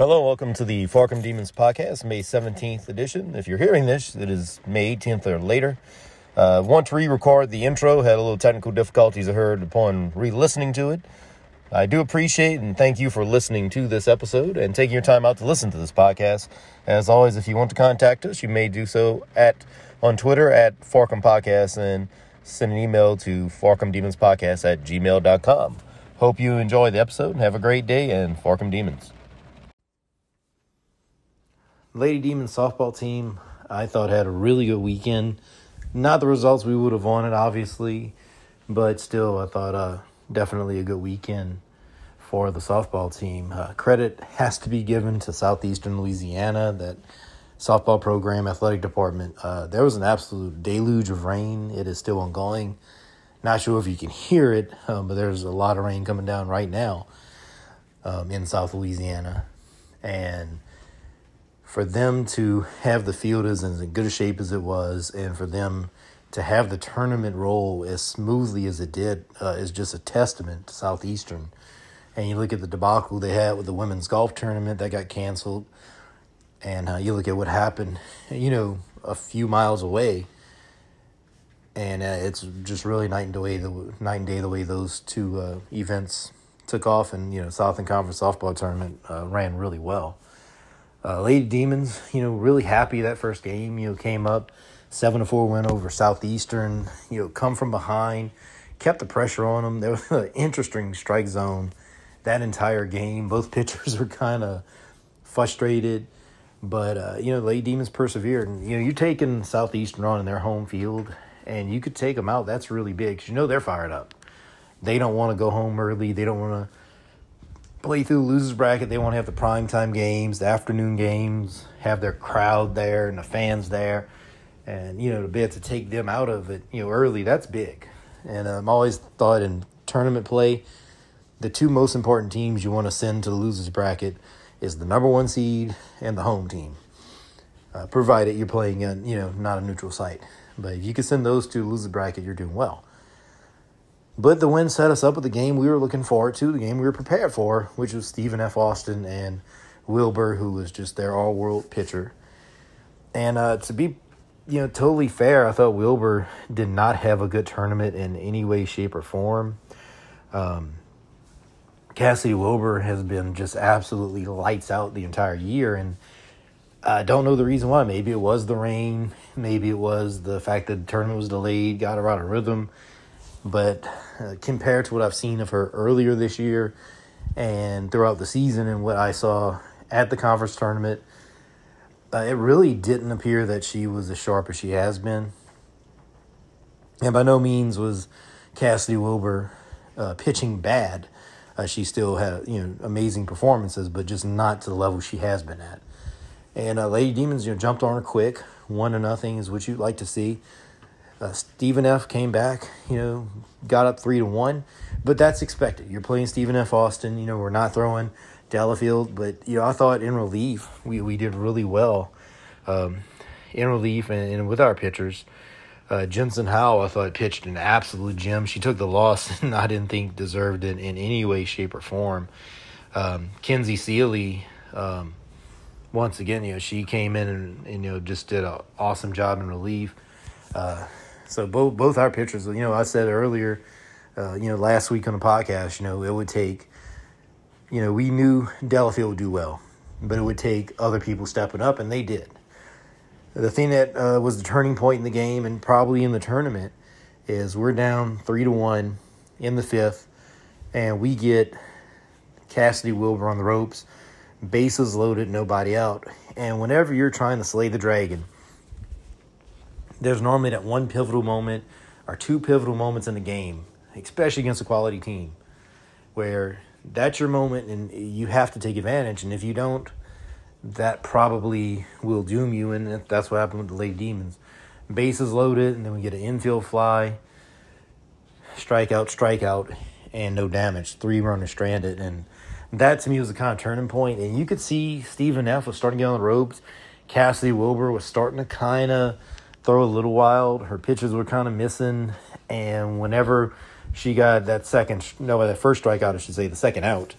Hello, welcome to the Fork 'em Demons podcast, May 17th edition. If you're hearing this, it is May 18th or later. Uh, want to re record the intro, had a little technical difficulties I heard upon re listening to it. I do appreciate and thank you for listening to this episode and taking your time out to listen to this podcast. As always, if you want to contact us, you may do so at on Twitter at Fork 'em Podcast and send an email to farcomdemonspodcast at gmail.com. Hope you enjoy the episode and have a great day and Fork 'em Demons. Lady Demons softball team, I thought had a really good weekend. Not the results we would have wanted, obviously, but still, I thought uh, definitely a good weekend for the softball team. Uh, credit has to be given to Southeastern Louisiana, that softball program, athletic department. Uh, there was an absolute deluge of rain. It is still ongoing. Not sure if you can hear it, um, but there's a lot of rain coming down right now um, in South Louisiana. And for them to have the field as in good a shape as it was, and for them to have the tournament roll as smoothly as it did, uh, is just a testament to Southeastern. And you look at the debacle they had with the women's golf tournament that got canceled, and uh, you look at what happened, you know, a few miles away, and uh, it's just really night and day the night and day the way those two uh, events took off, and you know, Southern Conference softball tournament uh, ran really well. Uh, Lady Demons, you know, really happy that first game. You know, came up seven to four win over Southeastern. You know, come from behind, kept the pressure on them. There was an interesting strike zone that entire game. Both pitchers were kind of frustrated, but uh, you know, Lady Demons persevered. And you know, you're taking Southeastern on in their home field, and you could take them out. That's really big because you know they're fired up. They don't want to go home early. They don't want to play through the losers bracket. They want to have the prime time games, the afternoon games, have their crowd there and the fans there, and you know to be able to take them out of it, you know, early. That's big. And I'm always thought in tournament play, the two most important teams you want to send to the losers bracket is the number one seed and the home team. Uh, provided you're playing in, you know, not a neutral site. But if you can send those two to losers bracket, you're doing well. But the win set us up with the game we were looking forward to, the game we were prepared for, which was Stephen F. Austin and Wilbur, who was just their all world pitcher. And uh, to be, you know, totally fair, I thought Wilbur did not have a good tournament in any way, shape, or form. Um, Cassidy Wilbur has been just absolutely lights out the entire year, and I don't know the reason why. Maybe it was the rain, maybe it was the fact that the tournament was delayed, got her out of rhythm. But uh, compared to what I've seen of her earlier this year and throughout the season and what I saw at the conference tournament, uh, it really didn't appear that she was as sharp as she has been. And by no means was Cassidy Wilbur uh, pitching bad. Uh, she still had you know amazing performances, but just not to the level she has been at. And uh, Lady Demons, you know, jumped on her quick. One to nothing is what you'd like to see. Uh, Stephen F. came back, you know, got up three to one, but that's expected. You're playing Stephen F. Austin. You know, we're not throwing Delafield, but you know, I thought in relief we we did really well um, in relief and, and, with our pitchers. Uh, Jensen Howe, I thought pitched an absolute gem. She took the loss, and I didn't think deserved it in any way, shape, or form. Um, Kenzie Sealy, um, once again, you know, she came in and, and you know just did an awesome job in relief. Uh, so both both our pitchers, you know, I said earlier, uh, you know, last week on the podcast, you know, it would take, you know, we knew Delafield would do well, but it would take other people stepping up, and they did. The thing that uh, was the turning point in the game and probably in the tournament is we're down three to one in the fifth, and we get Cassidy Wilbur on the ropes, bases loaded, nobody out. And whenever you're trying to slay the dragon, there's normally that one pivotal moment or two pivotal moments in the game, especially against a quality team, where that's your moment and you have to take advantage. And if you don't, that probably will doom you. And that's what happened with the late Demons. Bases loaded, and then we get an infield fly, strikeout, strikeout, and no damage. Three runners stranded. And that to me was the kind of turning point. And you could see Stephen F. was starting to get on the ropes. Cassidy Wilbur was starting to kind of throw a little wild. Her pitches were kind of missing, and whenever she got that second, no, that first strikeout, I should say, the second out,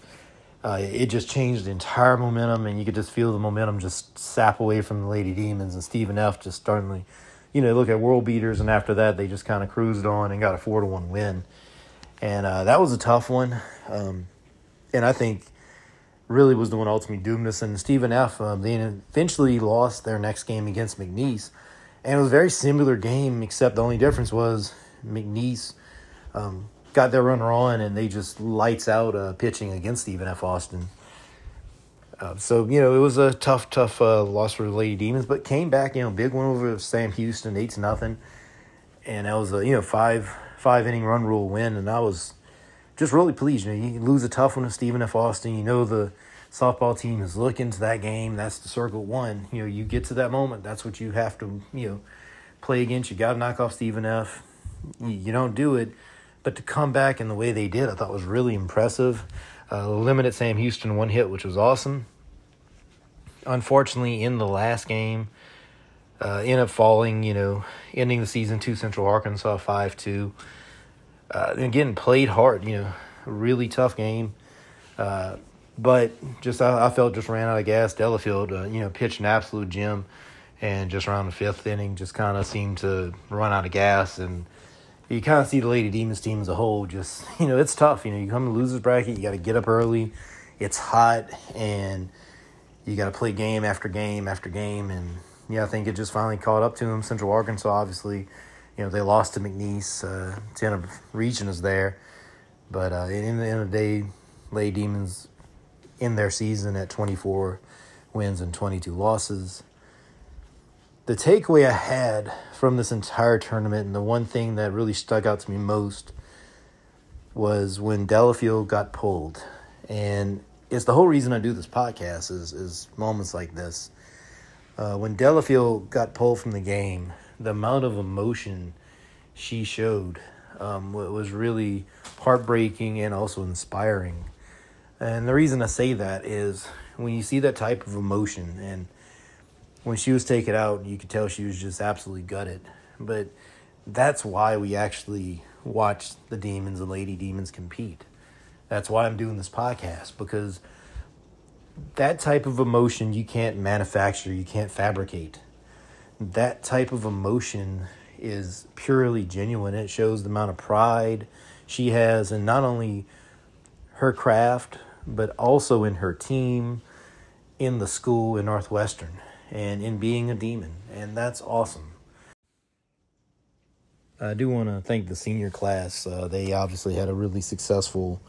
uh, it just changed the entire momentum, and you could just feel the momentum just sap away from the Lady Demons and Stephen F. just starting you know, look at world beaters, and after that they just kind of cruised on and got a four to one win, and uh, that was a tough one, um, and I think really was the one ultimately doomed us. And Stephen F. Um, they eventually lost their next game against McNeese, and it was a very similar game, except the only difference was McNeese. Um, got their runner on, and they just lights out uh, pitching against Stephen F. Austin. Uh, so you know it was a tough, tough uh, loss for the Lady Demons, but came back. You know, big one over Sam Houston, eight to nothing, and that was a you know five five inning run rule win, and I was just really pleased. You know, you lose a tough one to Stephen F. Austin. You know the softball team is looking to that game. That's the circle one. You know, you get to that moment. That's what you have to you know play against. You got to knock off Stephen F. You, don't do it but to come back in the way they did, I thought was really impressive. Uh, limited Sam Houston one hit, which was awesome. Unfortunately, in the last game, uh, ended up falling. You know, ending the season to Central Arkansas five two. Uh, again, played hard. You know, really tough game. Uh, but just I, I, felt just ran out of gas. Delafield, uh, you know, pitched an absolute gem, and just around the fifth inning, just kind of seemed to run out of gas and you kind of see the Lady Demons team as a whole. Just you know, it's tough. You know, you come to losers bracket, you got to get up early. It's hot, and you got to play game after game after game. And yeah, I think it just finally caught up to them. Central Arkansas, obviously, you know, they lost to McNeese. Uh, end up reaching there, but uh, in the end of the day, Lady Demons in their season at twenty four wins and twenty two losses the takeaway I had from this entire tournament, and the one thing that really stuck out to me most, was when Delafield got pulled, and it's the whole reason I do this podcast is is moments like this. Uh, when Delafield got pulled from the game, the amount of emotion she showed um, was really heartbreaking and also inspiring. And the reason I say that is when you see that type of emotion and when she was taken out, you could tell she was just absolutely gutted. But that's why we actually watch the demons and lady demons compete. That's why I'm doing this podcast because that type of emotion you can't manufacture, you can't fabricate. That type of emotion is purely genuine. It shows the amount of pride she has in not only her craft, but also in her team, in the school in Northwestern and in being a demon, and that's awesome. I do want to thank the senior class. Uh, they obviously had a really successful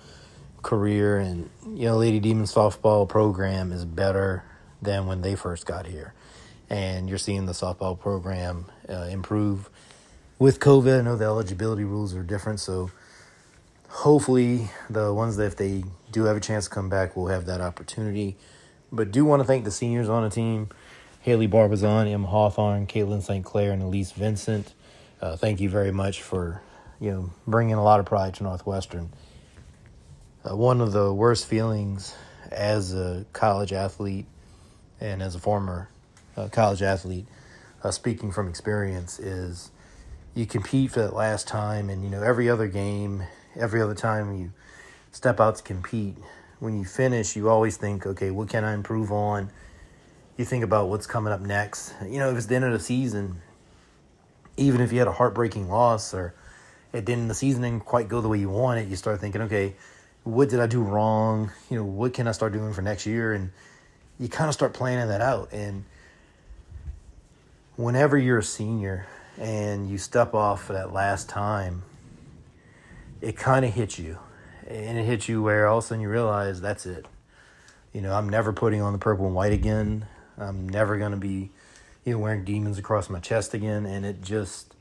career, and you know, Lady Demon softball program is better than when they first got here, and you're seeing the softball program uh, improve with COVID. I know the eligibility rules are different, so hopefully the ones that if they do have a chance to come back will have that opportunity. But do want to thank the seniors on the team. Haley Barbazon, M. Hawthorne, Caitlin St. Clair, and Elise Vincent. Uh, thank you very much for you know bringing a lot of pride to Northwestern. Uh, one of the worst feelings as a college athlete and as a former uh, college athlete, uh, speaking from experience, is you compete for that last time, and you know every other game, every other time you step out to compete, when you finish, you always think, okay, what can I improve on? you think about what's coming up next. You know, if it's the end of the season, even if you had a heartbreaking loss or it didn't the season didn't quite go the way you want it, you start thinking, okay, what did I do wrong? You know, what can I start doing for next year? And you kind of start planning that out. And whenever you're a senior and you step off for that last time, it kind of hits you. And it hits you where all of a sudden you realize that's it. You know, I'm never putting on the purple and white again. I'm never going to be, you know, wearing demons across my chest again. And it just,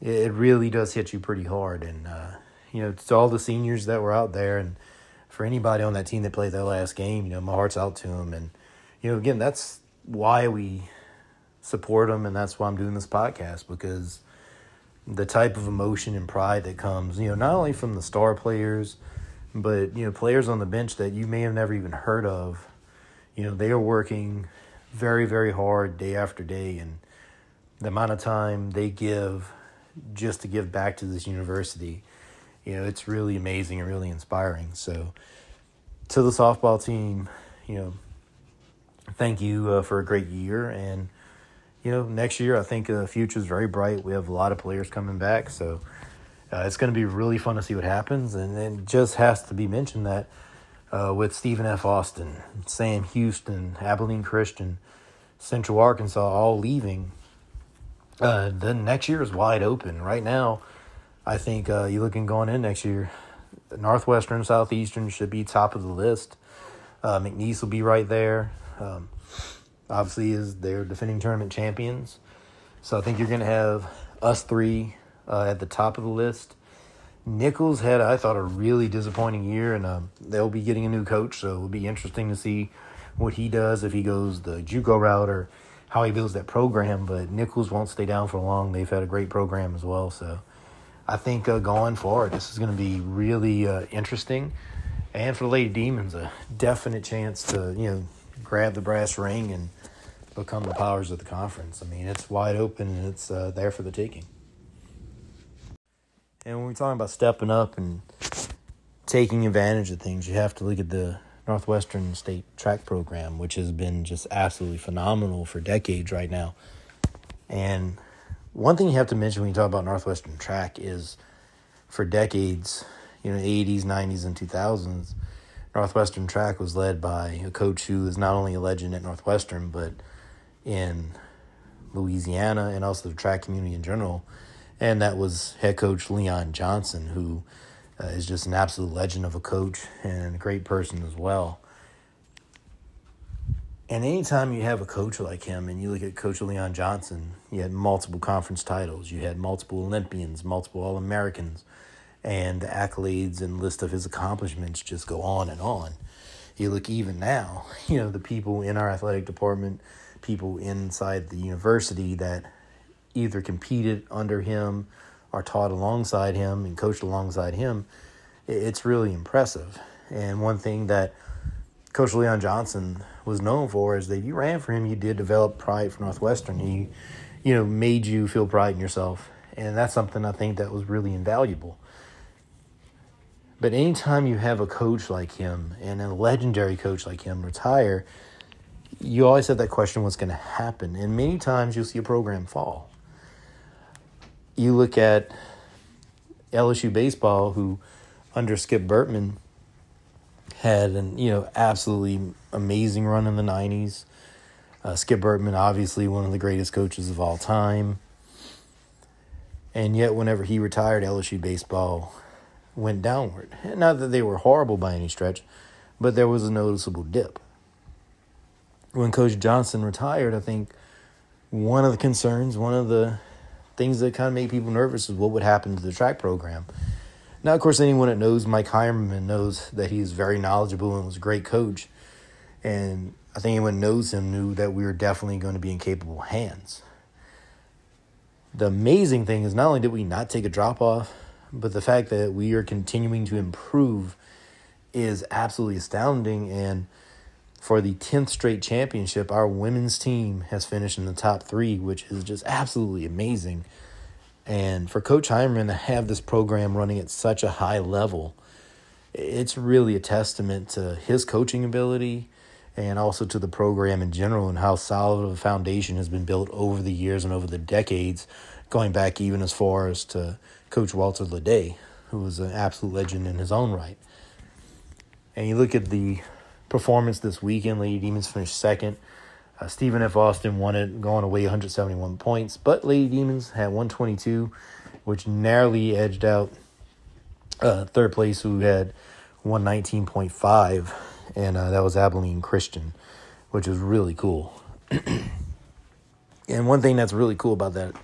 it really does hit you pretty hard. And, uh, you know, to all the seniors that were out there and for anybody on that team that played their last game, you know, my heart's out to them. And, you know, again, that's why we support them. And that's why I'm doing this podcast because the type of emotion and pride that comes, you know, not only from the star players, but, you know, players on the bench that you may have never even heard of you know, they are working very, very hard day after day, and the amount of time they give just to give back to this university, you know, it's really amazing and really inspiring. So, to the softball team, you know, thank you uh, for a great year. And, you know, next year, I think the future is very bright. We have a lot of players coming back. So uh, it's going to be really fun to see what happens. And it just has to be mentioned that uh, with Stephen F. Austin, Sam Houston, Abilene Christian, Central Arkansas all leaving, uh, the next year is wide open. Right now, I think uh, you're looking going in next year, Northwestern, Southeastern should be top of the list. Uh, McNeese will be right there. Um, obviously, is they're defending tournament champions, so I think you're going to have us three uh, at the top of the list. Nicholls had, I thought, a really disappointing year, and um, they'll be getting a new coach, so it'll be interesting to see what he does if he goes the JUCO route or how he builds that program. But Nicholls won't stay down for long. They've had a great program as well, so I think uh, going forward, this is going to be really uh, interesting, and for the Lady Demons, a definite chance to you know grab the brass ring and become the powers of the conference. I mean, it's wide open and it's uh, there for the taking. And when we're talking about stepping up and taking advantage of things, you have to look at the Northwestern State track program, which has been just absolutely phenomenal for decades right now. And one thing you have to mention when you talk about Northwestern track is for decades, you know, 80s, 90s, and 2000s, Northwestern track was led by a coach who is not only a legend at Northwestern, but in Louisiana and also the track community in general. And that was head coach Leon Johnson, who uh, is just an absolute legend of a coach and a great person as well. And anytime you have a coach like him, and you look at Coach Leon Johnson, you had multiple conference titles, you had multiple Olympians, multiple All Americans and the accolades and list of his accomplishments just go on and on. You look even now, you know, the people in our athletic department, people inside the university that either competed under him or taught alongside him and coached alongside him, it's really impressive. And one thing that Coach Leon Johnson was known for is that if you ran for him, you did develop pride for Northwestern. He, you know, made you feel pride in yourself. And that's something I think that was really invaluable. But anytime you have a coach like him and a legendary coach like him retire, you always have that question what's going to happen. And many times you'll see a program fall. You look at LSU baseball, who under Skip Bertman had an you know absolutely amazing run in the 90s. Uh, Skip Bertman, obviously one of the greatest coaches of all time. And yet, whenever he retired, LSU baseball went downward. Not that they were horrible by any stretch, but there was a noticeable dip. When Coach Johnson retired, I think one of the concerns, one of the things that kind of made people nervous is what would happen to the track program. Now, of course, anyone that knows Mike Heimerman knows that he's very knowledgeable and was a great coach. And I think anyone knows him knew that we were definitely going to be in capable hands. The amazing thing is not only did we not take a drop off, but the fact that we are continuing to improve is absolutely astounding. And for the 10th straight championship, our women's team has finished in the top three, which is just absolutely amazing. And for Coach Heimerman to have this program running at such a high level, it's really a testament to his coaching ability and also to the program in general and how solid of a foundation has been built over the years and over the decades, going back even as far as to Coach Walter Ledet, who was an absolute legend in his own right. And you look at the performance this weekend, Lady Demons finished second. Uh, Stephen F. Austin won it, going away 171 points, but Lady Demons had 122, which narrowly edged out uh, third place, who had 119.5, and uh, that was Abilene Christian, which was really cool. and one thing that's really cool about that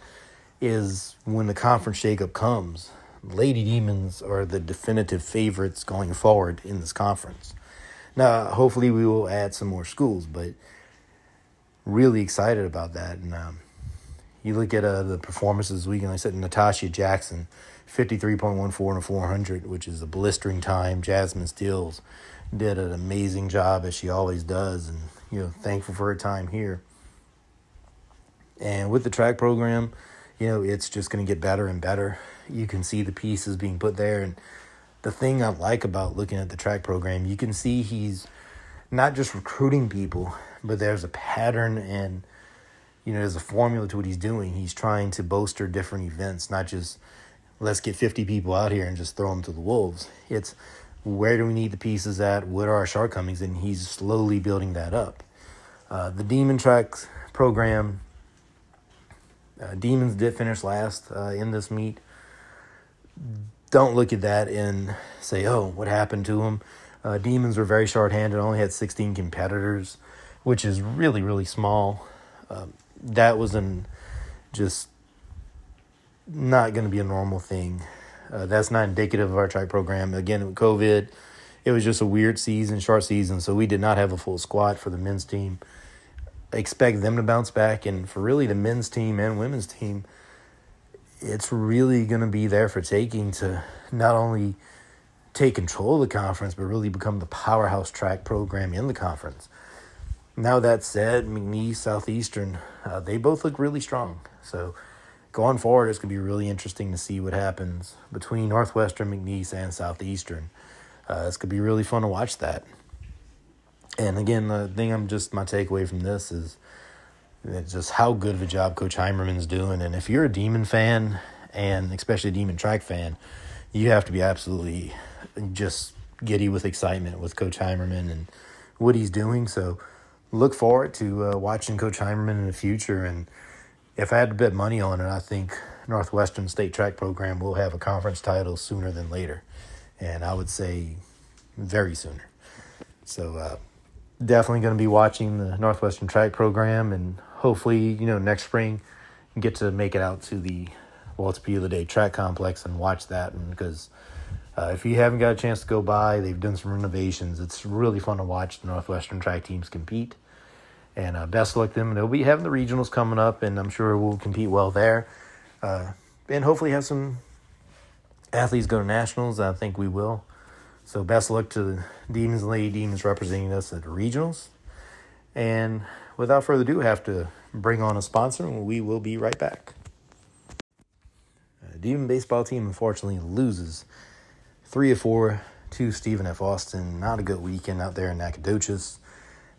is when the conference shakeup comes, Lady Demons are the definitive favorites going forward in this conference. Now, hopefully, we will add some more schools, but really excited about that. And um, you look at uh, the performances this weekend, like I said, Natasha Jackson, 53.14 and a 400, which is a blistering time. Jasmine Steels did an amazing job, as she always does, and, you know, thankful for her time here. And with the track program, you know, it's just going to get better and better. You can see the pieces being put there. And the thing I like about looking at the track program, you can see he's not just recruiting people, but there's a pattern and you know there's a formula to what he's doing. He's trying to bolster different events, not just let's get 50 people out here and just throw them to the wolves. It's where do we need the pieces at? What are our shortcomings? And he's slowly building that up. Uh, the Demon Tracks program, uh, Demons did finish last uh, in this meet. Don't look at that and say, oh, what happened to them? Uh, Demons were very short-handed, only had 16 competitors, which is really, really small. Um, that was an just not going to be a normal thing. Uh, that's not indicative of our track program. Again, with COVID, it was just a weird season, short season, so we did not have a full squad for the men's team. Expect them to bounce back, and for really the men's team and women's team, it's really going to be there for taking to not only take control of the conference, but really become the powerhouse track program in the conference. Now that said, McNeese, Southeastern, uh, they both look really strong. So going forward, it's going to be really interesting to see what happens between Northwestern, McNeese, and Southeastern. Uh, it's going to be really fun to watch that. And again, the thing I'm just my takeaway from this is just how good of a job Coach Heimerman's doing. And if you're a Demon fan, and especially a Demon Track fan, you have to be absolutely just giddy with excitement with Coach Heimerman and what he's doing. So look forward to uh, watching Coach Heimerman in the future. And if I had to bet money on it, I think Northwestern State Track Program will have a conference title sooner than later. And I would say very sooner. So uh, definitely going to be watching the Northwestern Track Program and hopefully, you know, next spring get to make it out to the Walter P. Ledet Track Complex and watch that. And because uh, if you haven't got a chance to go by, they've done some renovations. It's really fun to watch the Northwestern track teams compete. And uh, best luck them. They'll be having the regionals coming up, and I'm sure we'll compete well there. Uh, and hopefully have some athletes go to nationals. I think we will. So best luck to the Demons and Lady Demons representing us at the regionals. And without further ado, I have to bring on a sponsor, and we will be right back. Uh, Demon baseball team unfortunately loses three of four to Stephen F. Austin. Not a good weekend out there in Nacogdoches.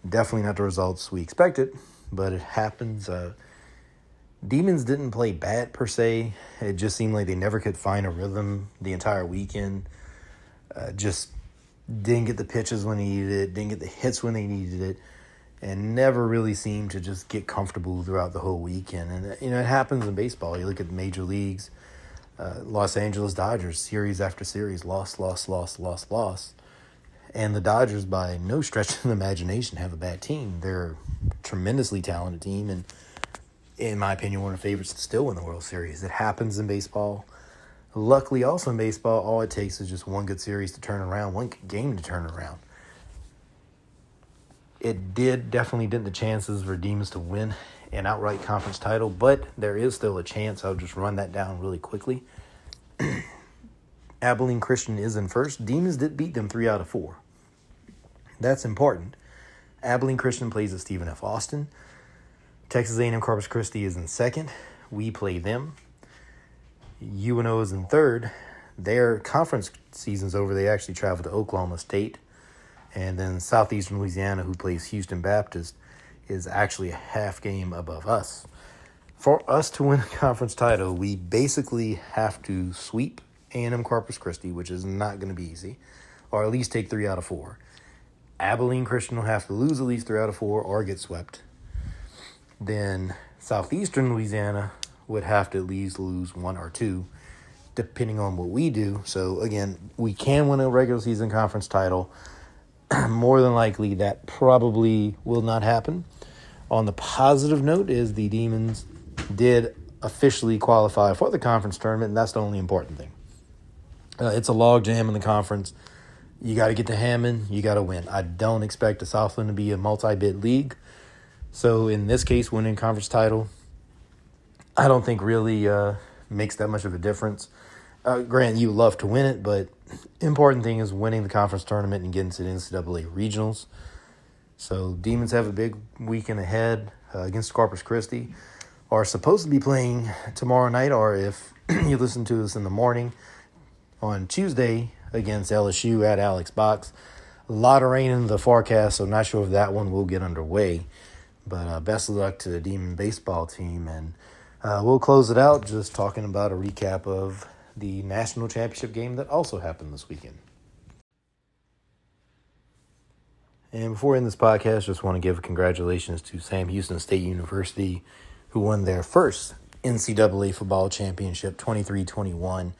Definitely not the results we expected, but it happens. Uh, Demons didn't play bad per se. It just seemed like they never could find a rhythm the entire weekend. Uh, just didn't get the pitches when they needed it, didn't get the hits when they needed it, and never really seemed to just get comfortable throughout the whole weekend. And you know it happens in baseball. You look at the major leagues uh, Los Angeles Dodgers, series after series, loss, loss, loss, loss, loss. And the Dodgers, by no stretch of the imagination, have a bad team. They're a tremendously talented team, and in my opinion, one of the favorites to still win the World Series. It happens in baseball. Luckily, also in baseball, all it takes is just one good series to turn around, one game to turn around. It did definitely dent the chances for Demons to win an outright conference title, but there is still a chance. I'll just run that down really quickly. Abilene Christian is in first. Demons did beat them three out of four. That's important. Abilene Christian plays at Stephen F. Austin. Texas A&M Corpus Christi is in second. We play them. UNO is in third. Their conference season's over. They actually travel to Oklahoma State. And then Southeastern Louisiana, who plays Houston Baptist, is actually a half game above us. For us to win a conference title, we basically have to sweep A&M Corpus Christi, which is not going to be easy, or at least take three out of four. Abilene Christian will have to lose at least three out of four or get swept. Then Southeastern Louisiana would have to at least lose one or two, depending on what we do. So again, we can win a regular season conference title. More than likely, that probably will not happen. On the positive note, is the Demons did officially qualify for the conference tournament, and that's the only important thing. Uh, it's a log jam in the conference. You got to get to Hammond. You got to win. I don't expect the Southland to be a multi-bid league. So in this case, winning conference title, I don't think really uh, makes that much of a difference. Uh, Grant, you love to win it, but important thing is winning the conference tournament and getting to the NCAA regionals. So Demons have a big weekend ahead uh, against Corpus Christi. Are supposed to be playing tomorrow night, or if you listen to us in the morning on Tuesday, against LSU at Alex Box. A lot of rain in the forecast, so not sure if that one will get underway. But uh, best of luck to the Demon baseball team. And uh, we'll close it out just talking about a recap of the national championship game that also happened this weekend. And before in this podcast, just want to give congratulations to Sam Houston State University, who won their first NCAA football championship 23 21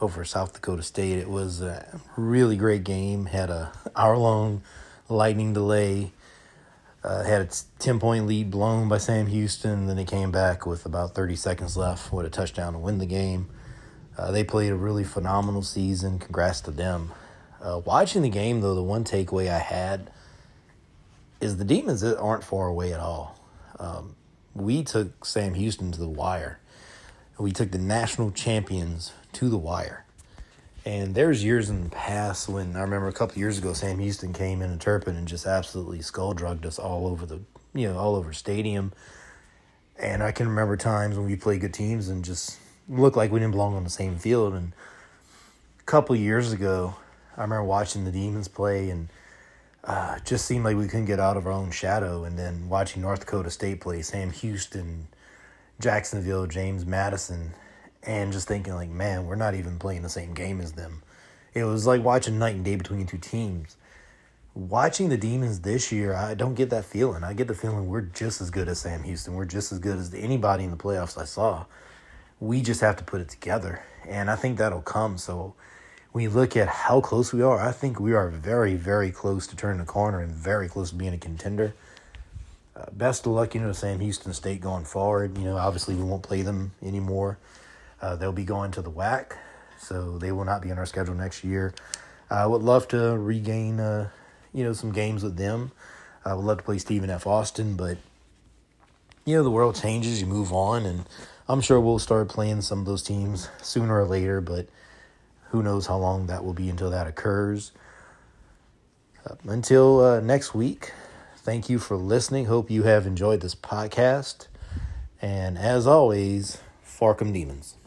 over South Dakota State. It was a really great game, had a hour long lightning delay. Uh, had a 10 point lead blown by Sam Houston. Then it came back with about 30 seconds left with a touchdown to win the game. Uh, they played a really phenomenal season. Congrats to them. Uh, watching the game, though, the one takeaway I had is the Demons aren't far away at all. Um, we took Sam Houston to the wire. We took the national champions to the wire. And there's years in the past when I remember a couple years ago, Sam Houston came in a Turpin and just absolutely skull drugged us all over the, you know, all over stadium. And I can remember times when we played good teams and just looked like we didn't belong on the same field. And a couple years ago, I remember watching the Demons play and uh, just seemed like we couldn't get out of our own shadow. And then watching North Dakota State play Sam Houston, Jacksonville, James Madison, and just thinking like, man, we're not even playing the same game as them. It was like watching night and day between two teams. Watching the Demons this year, I don't get that feeling. I get the feeling we're just as good as Sam Houston. We're just as good as anybody in the playoffs I saw. We just have to put it together, and I think that'll come. So you look at how close we are, I think we are very, very close to turning the corner and very close to being a contender. Uh, best of luck, you know, Sam Houston State going forward. You know, obviously we won't play them anymore. Uh, they'll be going to the WAC, so they will not be on our schedule next year. I would love to regain, uh, you know, some games with them. I would love to play Stephen F. Austin, but you know, the world changes, you move on, and I'm sure we'll start playing some of those teams sooner or later, but who knows how long that will be until that occurs. Uh, until uh, next week, thank you for listening. Hope you have enjoyed this podcast. And as always, Fork 'em Demons.